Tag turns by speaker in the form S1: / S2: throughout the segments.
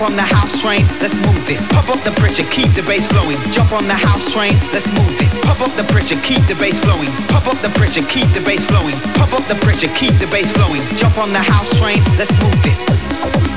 S1: Jump on the house train, let's move this. Pump up the pressure, keep the bass flowing. Jump on the house train, let's move this. Pump up the pressure, keep the bass flowing. Pump up the pressure, keep the bass flowing. Pump up the pressure, keep the bass flowing. Jump on the house train, let's move this.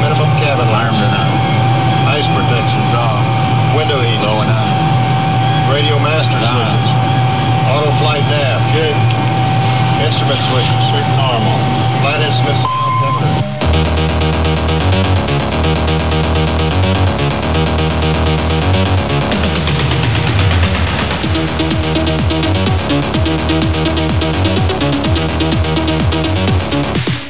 S2: minimum cabin alarm
S3: on.
S2: Ice protections
S3: off.
S2: Window heat
S3: low and high.
S2: Radio master ah. switches. Auto flight nav good. Instrument switches normal. Flight instruments off temperature. We'll be right back.